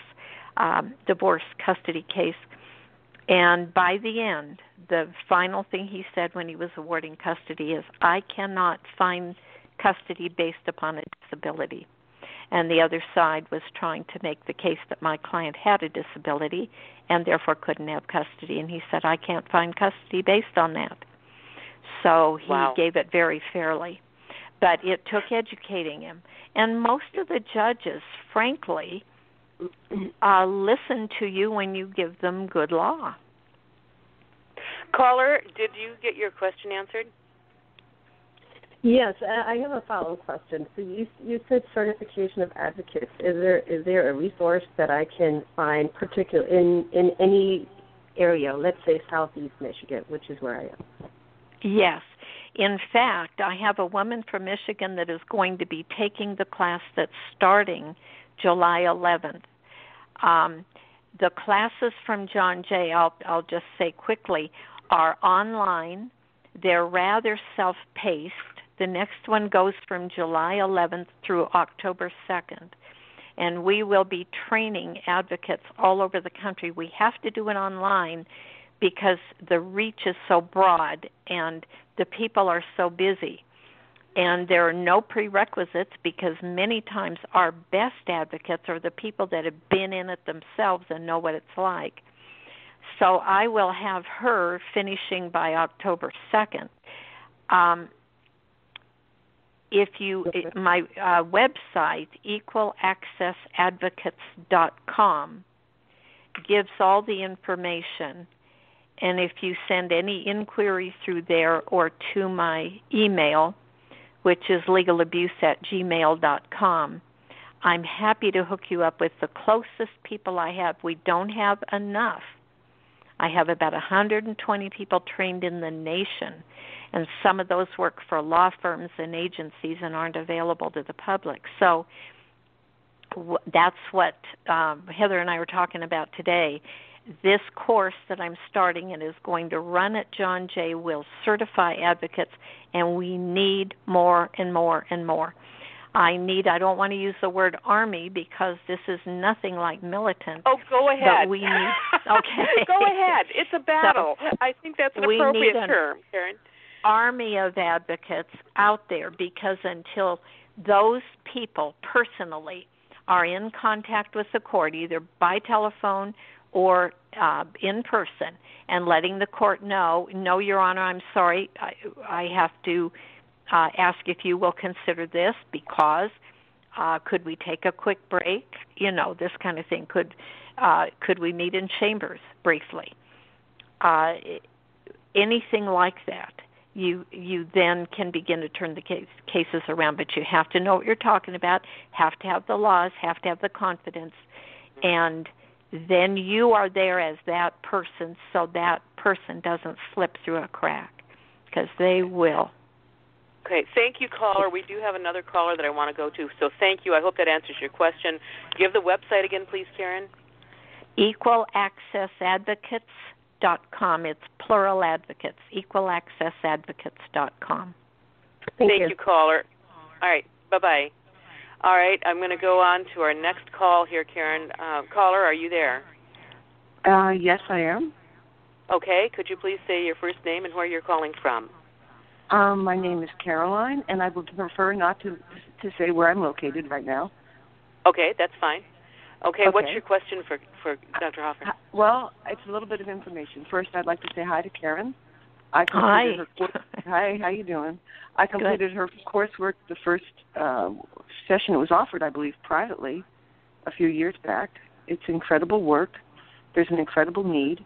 C: um, divorce custody case, and by the end, the final thing he said when he was awarding custody is, I cannot find custody based upon a disability. And the other side was trying to make the case that my client had a disability and therefore couldn't have custody. And he said, I can't find custody based on that. So he
B: wow.
C: gave it very fairly. But it took educating him. And most of the judges, frankly, uh, listen to you when you give them good law.
B: Caller, did you get your question answered?
E: Yes, I have a follow-up question. So you you said certification of advocates. Is there is there a resource that I can find, particular in in any area? Let's say Southeast Michigan, which is where I am.
C: Yes. In fact, I have a woman from Michigan that is going to be taking the class that's starting July 11th. Um, the classes from John Jay, I'll, I'll just say quickly, are online. They're rather self paced. The next one goes from July 11th through October 2nd. And we will be training advocates all over the country. We have to do it online because the reach is so broad and the people are so busy. And there are no prerequisites because many times our best advocates are the people that have been in it themselves and know what it's like. So I will have her finishing by October 2nd. Um, if you my uh, website equalaccessadvocates.com gives all the information and if you send any inquiry through there or to my email which is legalabuse at gmail.com i'm happy to hook you up with the closest people i have we don't have enough i have about 120 people trained in the nation and some of those work for law firms and agencies and aren't available to the public. So that's what um, Heather and I were talking about today. This course that I'm starting and is going to run at John Jay will certify advocates, and we need more and more and more. I need, I don't want to use the word army because this is nothing like militant.
B: Oh, go ahead.
C: But we need, <laughs> okay.
B: go ahead. It's a battle. So I think that's an appropriate term, Karin
C: army of advocates out there because until those people personally are in contact with the court, either by telephone or uh, in person, and letting the court know, no, Your Honor, I'm sorry, I, I have to uh, ask if you will consider this because uh, could we take a quick break? You know, this kind of thing. Could uh, could we meet in chambers briefly? Uh, anything like that you you then can begin to turn the case, cases around. But you have to know what you're talking about, have to have the laws, have to have the confidence, and then you are there as that person, so that person doesn't slip through a crack, because they will.
B: Okay, thank you, caller. We do have another caller that I want to go to, so thank you. I hope that answers your question. Give the website again, please, Karin.
C: Equal Access Advocates com. It's plural advocates, equalaccessadvocates.com.
B: Thank, Thank you. you, caller. All right, bye bye. All right, I'm going to go on to our next call here, Karin. Uh, caller, are you there?
F: Uh, yes, I am.
B: Okay, could you please say your first name and where you're calling from?
F: Um, my name is Caroline, and I would prefer not to to say where I'm located right now.
B: Okay, that's fine. Okay, okay, what's your question for for Dr. Huffer?
F: Well, it's a little bit of information. First, I'd like to say hi to Karin.
C: I <laughs>
F: completed hi. Her, hi, how you doing? I completed
C: Good.
F: her coursework the first uh, session. It was offered, I believe, privately a few years back. It's incredible work. There's an incredible need,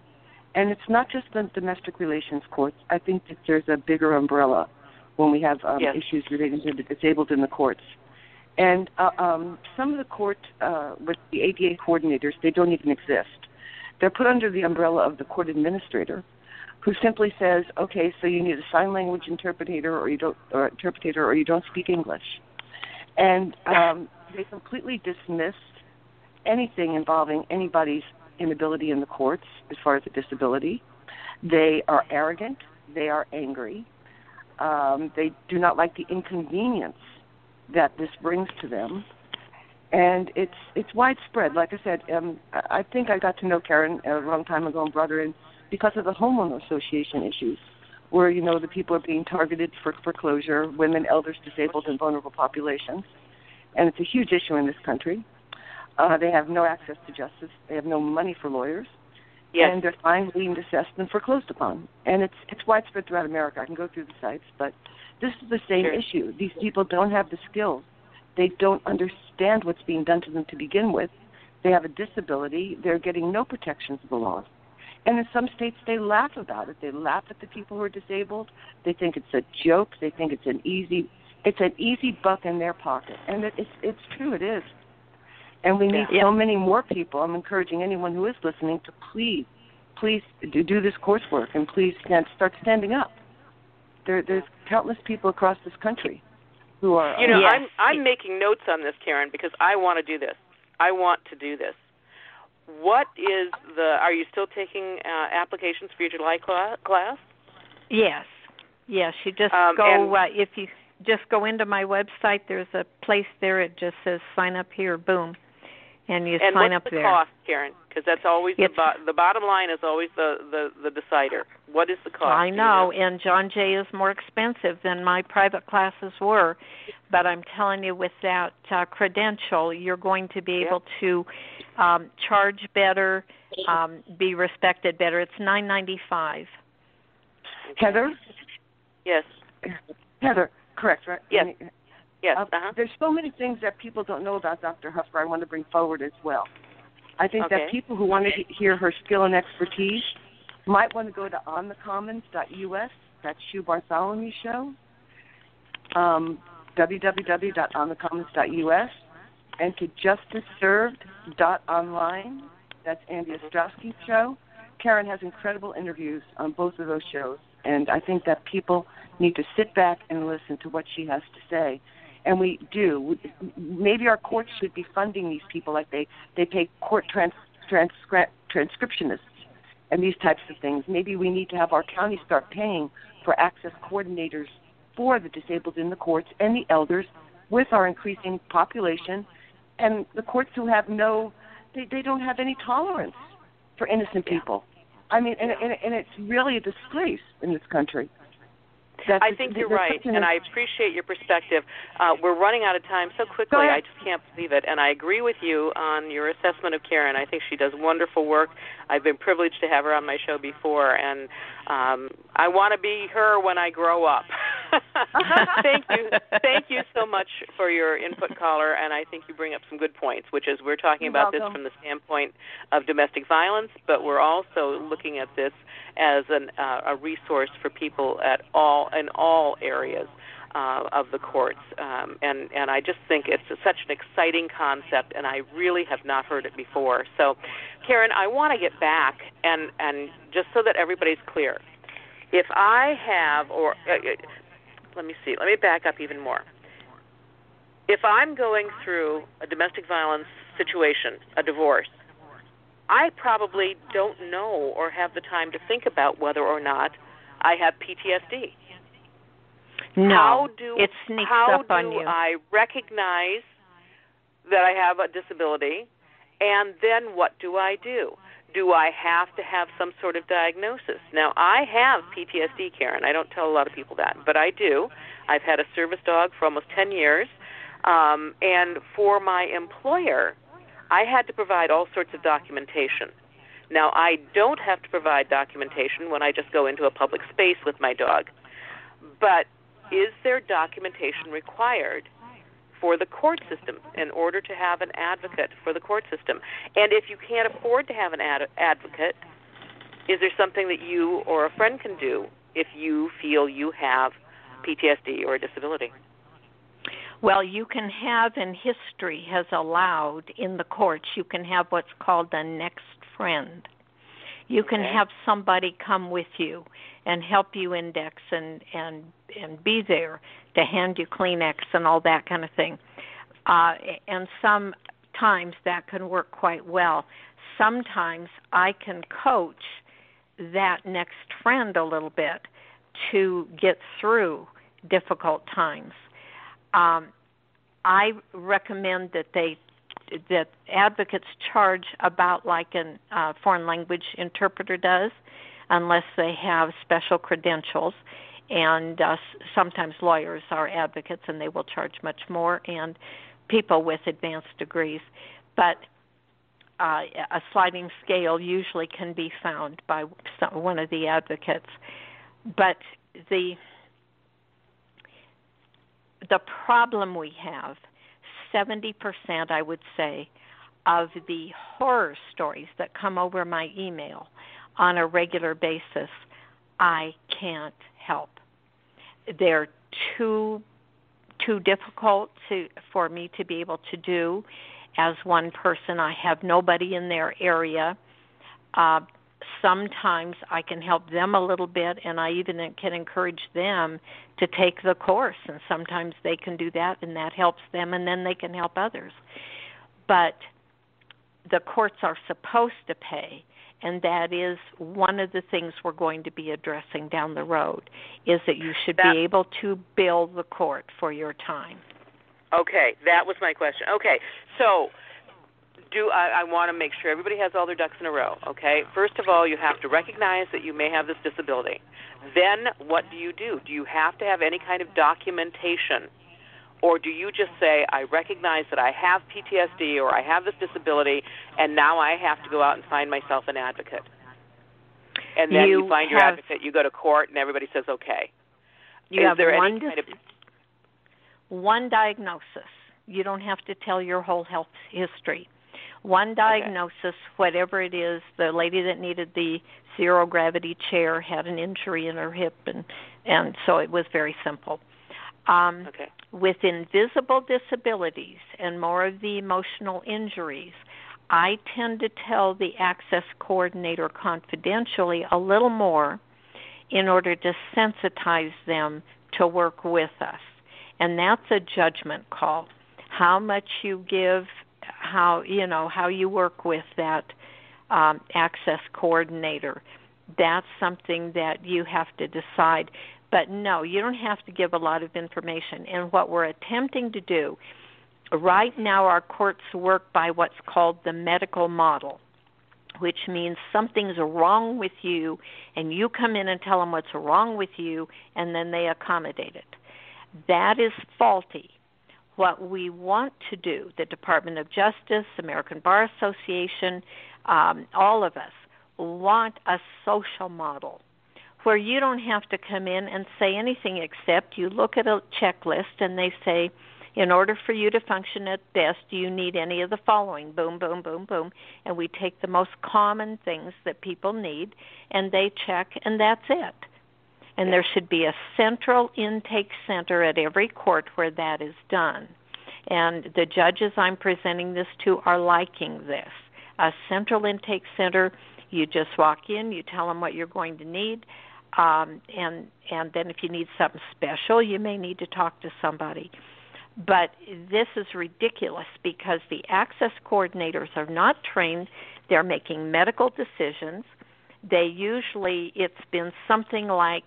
F: and it's not just the domestic relations courts. I think that there's a bigger umbrella when we have um,
B: yes.
F: issues relating to the disabled in the courts. And uh, um, some of the court, uh, with the ADA coordinators, they don't even exist. They're put under the umbrella of the court administrator, who simply says, "Okay, so you need a sign language interpreter, or you don't, or interpreter, or you don't speak English." And um, they completely dismiss anything involving anybody's inability in the courts as far as a disability. They are arrogant. They are angry. Um, they do not like the inconvenience that this brings to them and it's it's widespread like i said um i think i got to know karin a long time ago and brought her in because of the homeowner association issues where you know the people are being targeted for foreclosure women elders disabled and vulnerable populations and it's a huge issue in this country uh they have no access to justice they have no money for lawyers
B: yes.
F: and they're fined deemed assessed and foreclosed upon and it's it's widespread throughout america i can go through the sites but this is the same
B: sure.
F: issue. These people don't have the skills. They don't understand what's being done to them to begin with. They have a disability. They're getting no protections of the law. And in some states, they laugh about it. They laugh at the people who are disabled. They think it's a joke. They think it's an easy, it's an easy buck in their pocket. And it, it's it's true. It is. And we need
C: yeah.
F: so many more people. I'm encouraging anyone who is listening to please, please do, do this coursework and please stand, start standing up. There, there's countless people across this country who are.
B: You know,
C: yes.
B: I'm I'm making notes on this, Karin, because I want to do this. I want to do this. What is the? Are you still taking uh, applications for your July class?
C: Yes, yes. You just
B: um,
C: go uh, if you just go into my website. There's a place there. It just says sign up here. Boom, and you
B: and
C: sign
B: what's
C: up
B: the
C: there.
B: cost, Karin? Because that's always
C: it's,
B: the bo- the bottom line is always the, the the decider. What is the cost?
C: I know, and John Jay is more expensive than my private classes were, but I'm telling you, with that uh, credential, you're going to be able to um, charge better, um, be respected better. It's nine ninety five.
F: Heather.
B: Yes. <clears throat>
F: Heather, correct, right?
B: Yes. Yes.
F: Uh,
B: uh-huh.
F: There's so many things that people don't know about Dr. Huffer I want to bring forward as well. I think
B: Okay.
F: that people who want to hear her skill and expertise might want to go to onthecommons.us. That's Hugh Bartholomew's show. Um, www.onthecommons.us and to justiceserved.online. That's Andy Ostrowski's show. Karin has incredible interviews on both of those shows, and I think that people need to sit back and listen to what she has to say. And we do. Maybe our courts should be funding these people like they they pay court trans, transcri- transcriptionists and these types of things. Maybe we need to have our county start paying for access coordinators for the disabled in the courts and the elders with our increasing population and the courts who have no they, they don't have any tolerance for innocent people. I mean, and, and, and it's really a disgrace in this country. That
B: I think you're right, and I appreciate your perspective. Uh, we're running out of time so quickly, I just can't believe it. And I agree with you on your assessment of Karin. I think she does wonderful work. I've been privileged to have her on my show before, and um, I want to be her when I grow up. <laughs> <laughs> thank you, <laughs> thank you so much for your input, caller. And I think you bring up some good points, which is we're talking
F: You're
B: about this from the standpoint of domestic violence, but we're also looking at this as an, uh, a resource for people at all in all areas uh, of the courts. Um, and and I just think it's such an exciting concept, and I really have not heard it before. So, Karin, I want to get back and and just so that everybody's clear, if I have or uh, let me see, let me back up even more. If I'm going through a domestic violence situation, a divorce, I probably don't know or have the time to think about whether or not I have PTSD.
C: No,
B: how do
C: it sneaks up on you.
B: How do I recognize that I have a disability, and then what do I do? Do I have to have some sort of diagnosis? Now, I have PTSD, Karin. I don't tell a lot of people that, but I do. I've had a service dog for almost 10 years, um, and for my employer, I had to provide all sorts of documentation. Now, I don't have to provide documentation when I just go into a public space with my dog, but is there documentation required for the court system in order to have an advocate for the court system? And if you can't afford to have an ad- advocate, is there something that you or a friend can do if you feel you have PTSD or a disability?
C: Well, you can have, and history has allowed in the courts, you can have what's called a next friend. You can
B: Okay.
C: have somebody come with you and help you index and and and be there to hand you Kleenex and all that kind of thing. Uh, and sometimes that can work quite well. Sometimes I can coach that next friend a little bit to get through difficult times. Um, I recommend that they that advocates charge about like a uh, foreign language interpreter does, unless they have special credentials. And uh, sometimes lawyers are advocates, and they will charge much more, and people with advanced degrees. But uh, a sliding scale usually can be found by some, one of the advocates. But the the problem we have 70% I would say of the horror stories that come over my email on a regular basis I can't help they're too too difficult to for me to be able to do as one person I have nobody in their area uh sometimes I can help them a little bit, and I even can encourage them to take the course. And sometimes they can do that, and that helps them, and then they can help others. But the courts are supposed to pay, and that is one of the things we're going to be addressing down the road. Is that you should
B: That-
C: be able to bill the court for your time.
B: Okay, that was my question. Okay, so do I, I want to make sure everybody has all their ducks in a row. Okay, first of all, you have to recognize that you may have this disability. Then, what do you do? Do you have to have any kind of documentation, or do you just say, "I recognize that I have PTSD or I have this disability, and now I have to go out and find myself an advocate"? And then you,
C: You
B: find your
C: have-
B: advocate, you go to court, and everybody says, "Okay."
C: You
B: Is
C: have
B: there
C: one
B: any kind of
C: one diagnosis. You don't have to tell your whole health history. One diagnosis, okay. whatever it is, the lady that needed the zero gravity chair had an injury in her hip, and and so it was very simple. Um,
B: okay.
C: With invisible disabilities and more of the emotional injuries, I tend to tell the access coordinator confidentially a little more in order to sensitize them to work with us. And that's a judgment call. How much you give, how you know how you work with that um, access coordinator. That's something that you have to decide. But no, you don't have to give a lot of information. And what we're attempting to do right now, our courts work by what's called the medical model which means something's wrong with you, and you come in and tell them what's wrong with you, and then they accommodate it. That is faulty. What we want to do, the Department of Justice, American Bar Association, um, all of us, want a social model where you don't have to come in and say anything except you look at a checklist and they say, in order for you to function at best, you need any of the following? Boom, boom, boom, boom. And we take the most common things that people need and they check, and that's it. And there should be a central intake center at every court where that is done. And the judges I'm presenting this to are liking this. A central intake center, you just walk in, you tell them what you're going to need. Um, and and then if you need something special, you may need to talk to somebody. But this is ridiculous because the access coordinators are not trained. They're making medical decisions. They usually, it's been something like,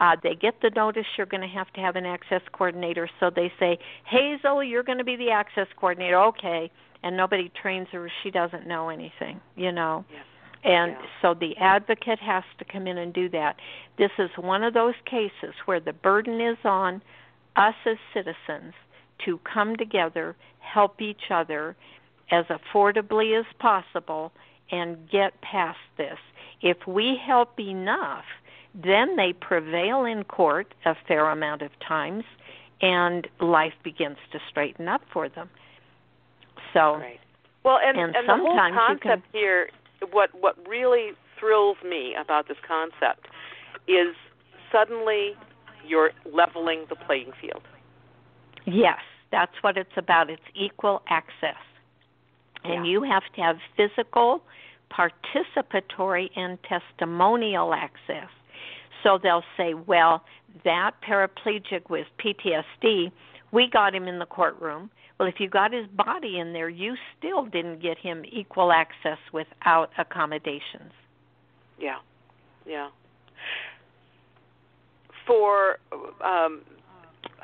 C: uh, they get the notice you're going to have to have an access coordinator, so they say, Hazel, you're going to be the access coordinator. Okay. And nobody trains her, she doesn't know anything, you know.
B: Yeah.
C: And
B: yeah.
C: so the advocate has to come in and do that. This is one of those cases where the burden is on us as citizens to come together, help each other as affordably as possible, and get past this. If we help enough, then they prevail in court a fair amount of times, and life begins to straighten up for them. So,
B: right. well, and,
C: and,
B: and
C: sometimes
B: the whole concept
C: can,
B: here, what what really thrills me about this concept is suddenly you're leveling the playing field.
C: Yes, that's what it's about. It's equal access. And
B: yeah.
C: you have to have physical, participatory, and testimonial access. So they'll say, well, that paraplegic with PTSD, we got him in the courtroom. Well, if you got his body in there, you still didn't get him equal access without accommodations.
B: Yeah, yeah. For um,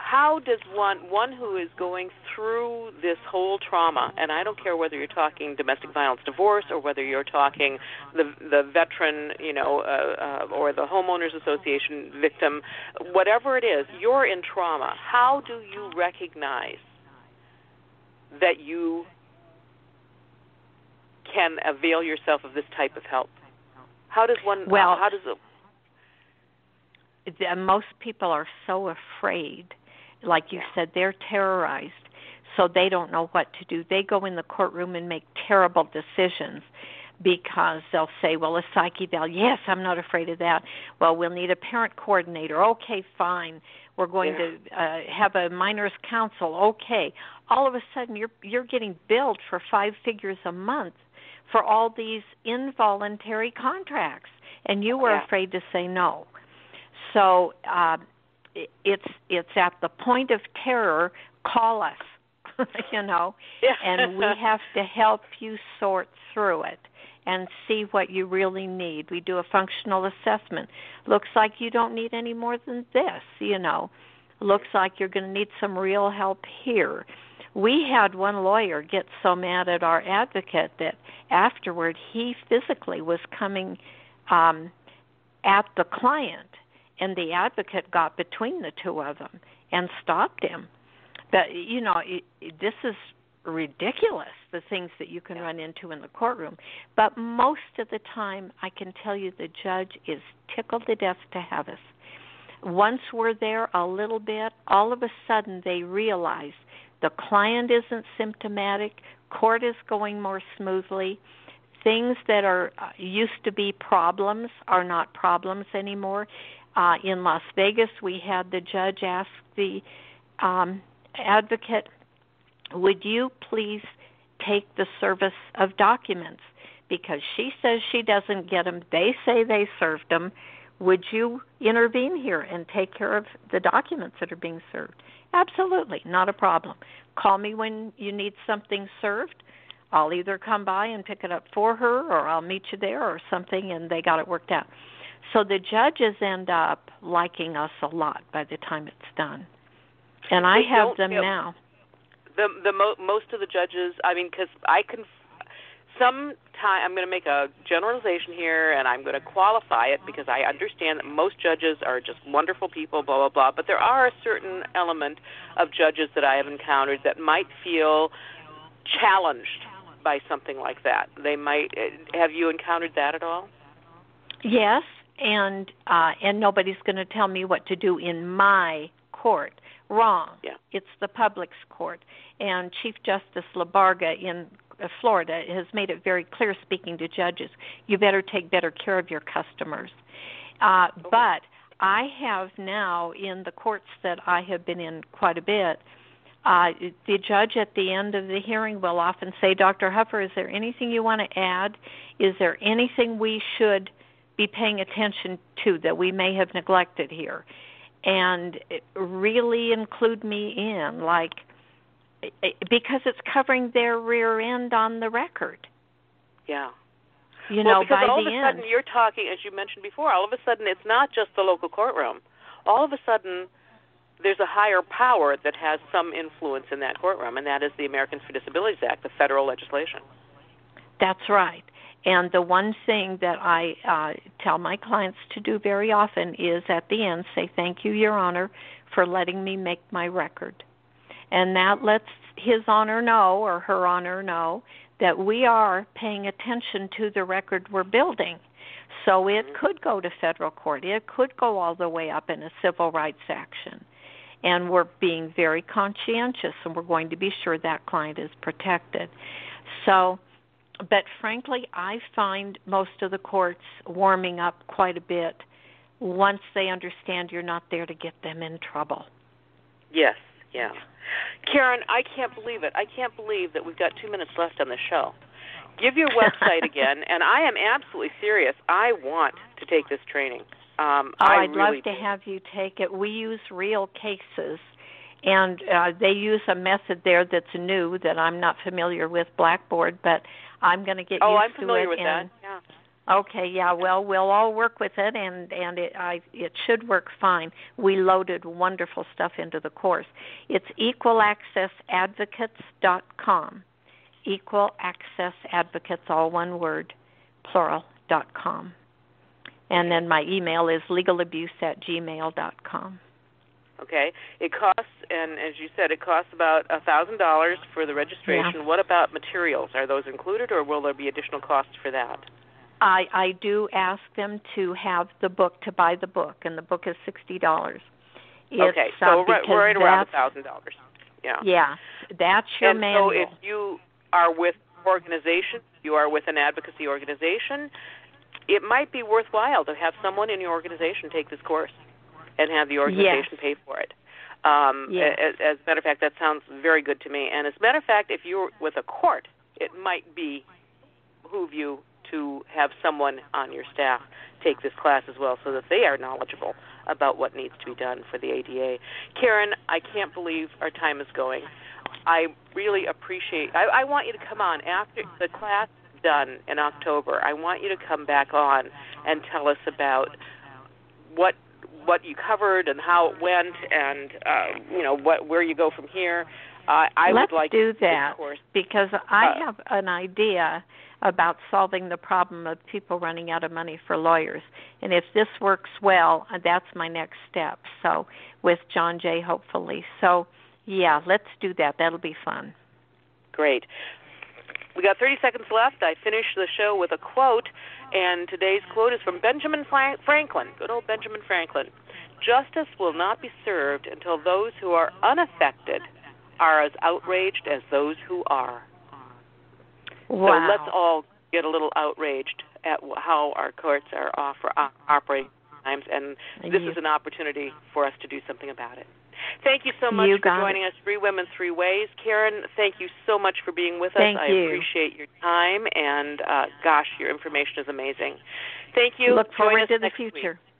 B: how does one one who is going through this whole trauma and i don't care whether you're talking domestic violence divorce or whether you're talking the the veteran you know uh, uh, or the homeowners association victim whatever it is you're in trauma. How do you recognize that you can avail yourself of this type of help? How does one
C: well
B: how does it
C: most people are so afraid like you said, they're terrorized, so they don't know what to do. They go in the courtroom and make terrible decisions because they'll say, well, a psych eval, yes, I'm not afraid of that. Well, we'll need a parent coordinator. Okay, fine. We're going
B: yeah.
C: to uh, have a minors counsel. Okay. All of a sudden, you're you're getting billed for five figures a month for all these involuntary contracts, and you were
B: yeah.
C: afraid to say no. So uh, it's it's at the point of terror call us <laughs> you know
B: yeah.
C: and we <laughs> have to help you sort through it and see what you really need. We do a functional assessment. Looks like you don't need any more than this you know. Looks like you're going to need some real help here. We had one lawyer get so mad at our advocate that afterward he physically was coming um at the client and the advocate got between the two of them and stopped him. But you know, it, this is ridiculous the things that you can run into in the courtroom. But most of the time, I can tell you the judge is tickled to death to have us. once we're there a little bit, all of a sudden they realize the client isn't symptomatic, court is going more smoothly. Things that are uh, used to be problems are not problems anymore. Uh, in Las Vegas, we had the judge ask the um, advocate, "Would you please take the service of documents?" Because she says she doesn't get them. They say they served them would you intervene here and take care of the documents that are being served? Absolutely, not a problem. Call me when you need something served. I'll either come by and pick it up for her or I'll meet you there or something and they got it worked out. So the judges end up liking us a lot by the time it's done. And I have them now.
B: The the mo- most of the judges, I mean cuz I can some time I'm going to make a generalization here and I'm going to qualify it because I understand that most judges are just wonderful people blah blah blah but there are a certain element of judges that I have encountered that might feel challenged by something like that. They might eh, have you encountered that at all?
C: Yes, and uh and nobody's going to tell me what to do in my court. Wrong.
B: Yeah.
C: It's the public's court. And Chief Justice Labarga in Florida has made it very clear, speaking to judges, you better take better care of your customers. Uh, but I have now in the courts that I have been in quite a bit. Uh, the judge at the end of the hearing will often say, Dr. Huffer, is there anything you want to add? Is there anything we should be paying attention to that we may have neglected here? And really include me in, like, because it's covering their rear end on the record.
B: Yeah.
C: You
B: well,
C: know,
B: because all of a
C: end,
B: sudden you're talking, as you mentioned before. All of a sudden, it's not just the local courtroom. All of a sudden, there's a higher power that has some influence in that courtroom, and that is the Americans for Disabilities Act, the federal legislation.
C: That's right. And the one thing that I uh, tell my clients to do very often is at the end say, Thank you, Your Honor, for letting me make my record and that lets his honor know or her honor know that we are paying attention to the record we're building. So it
B: mm-hmm.
C: could go to federal court. It could go all the way up in a civil rights action. And we're being very conscientious and we're going to be sure that client is protected. So, but frankly, I find most of the courts warming up quite a bit once they understand you're not there to get them in trouble.
B: Yes, yeah. Karin, I can't believe it. I can't believe that we've got two minutes left on the show. Give your website <laughs> again, and I am absolutely serious. I want to take this training. Um,
C: oh,
B: I
C: I'd
B: really
C: love to have you take it. We use real cases, and uh, they use a method there that's new that I'm not familiar with, Blackboard, but I'm going to get
B: oh,
C: used
B: I'm familiar
C: to it.
B: with
C: and,
B: that. Yeah.
C: Okay, yeah, well, we'll all work with it, and and it I it should work fine. We loaded wonderful stuff into the course. It's equalaccessadvocates.com, equal access advocates, all one word, plural dot com, and then my email is legalabuse at gmail dot com.
B: Okay, it costs, and as you said, it costs about a thousand dollars for the registration.
C: Yeah.
B: What about materials? Are those included, or will there be additional costs for that?
C: I I do ask them to have the book to buy the book, and the book is sixty dollars.
B: Okay, so
C: uh,
B: right, we're right around a thousand dollars. Yeah.
C: Yeah, that's your
B: and
C: manual.
B: so if you are with organization, you are with an advocacy organization, it might be worthwhile to have someone in your organization take this course and have the organization
C: yes.
B: pay for it. Um,
C: yes.
B: as, as a matter of fact, that sounds very good to me. And as a matter of fact, if you're with a court, it might be behoove you to have someone on your staff take this class as well so that they are knowledgeable about what needs to be done for the ADA. Karin, I can't believe our time is going. I really appreciate I, I want you to come on after the class is done in October. I want you to come back on and tell us about what what you covered and how it went and uh, you know what where you go from here. Uh, I
C: Let's
B: would like to do
C: that
B: of course.
C: because I
B: Uh,
C: have an idea about solving the problem of people running out of money for lawyers. And if this works well, uh, that's my next step. So with John Jay, hopefully. So yeah, let's do that. That'll be fun.
B: Great. We got 30 seconds left. I finished the show with a quote, and today's quote is from Benjamin Franklin. Good old Benjamin Franklin. justice will not be served until those who are unaffected are as outraged as those who are.
C: Wow.
B: So let's all get a little outraged at how our courts are offer, operating times, and this is an opportunity for us to do something about it. Thank you so much
C: you
B: for joining
C: it.
B: us, Three Women, Three Ways. Karin, thank you so much for being with
C: thank
B: us.
C: You.
B: I appreciate your time, and uh, gosh, your information is amazing. Thank you.
C: Look
B: Join
C: forward to the future.
B: Week.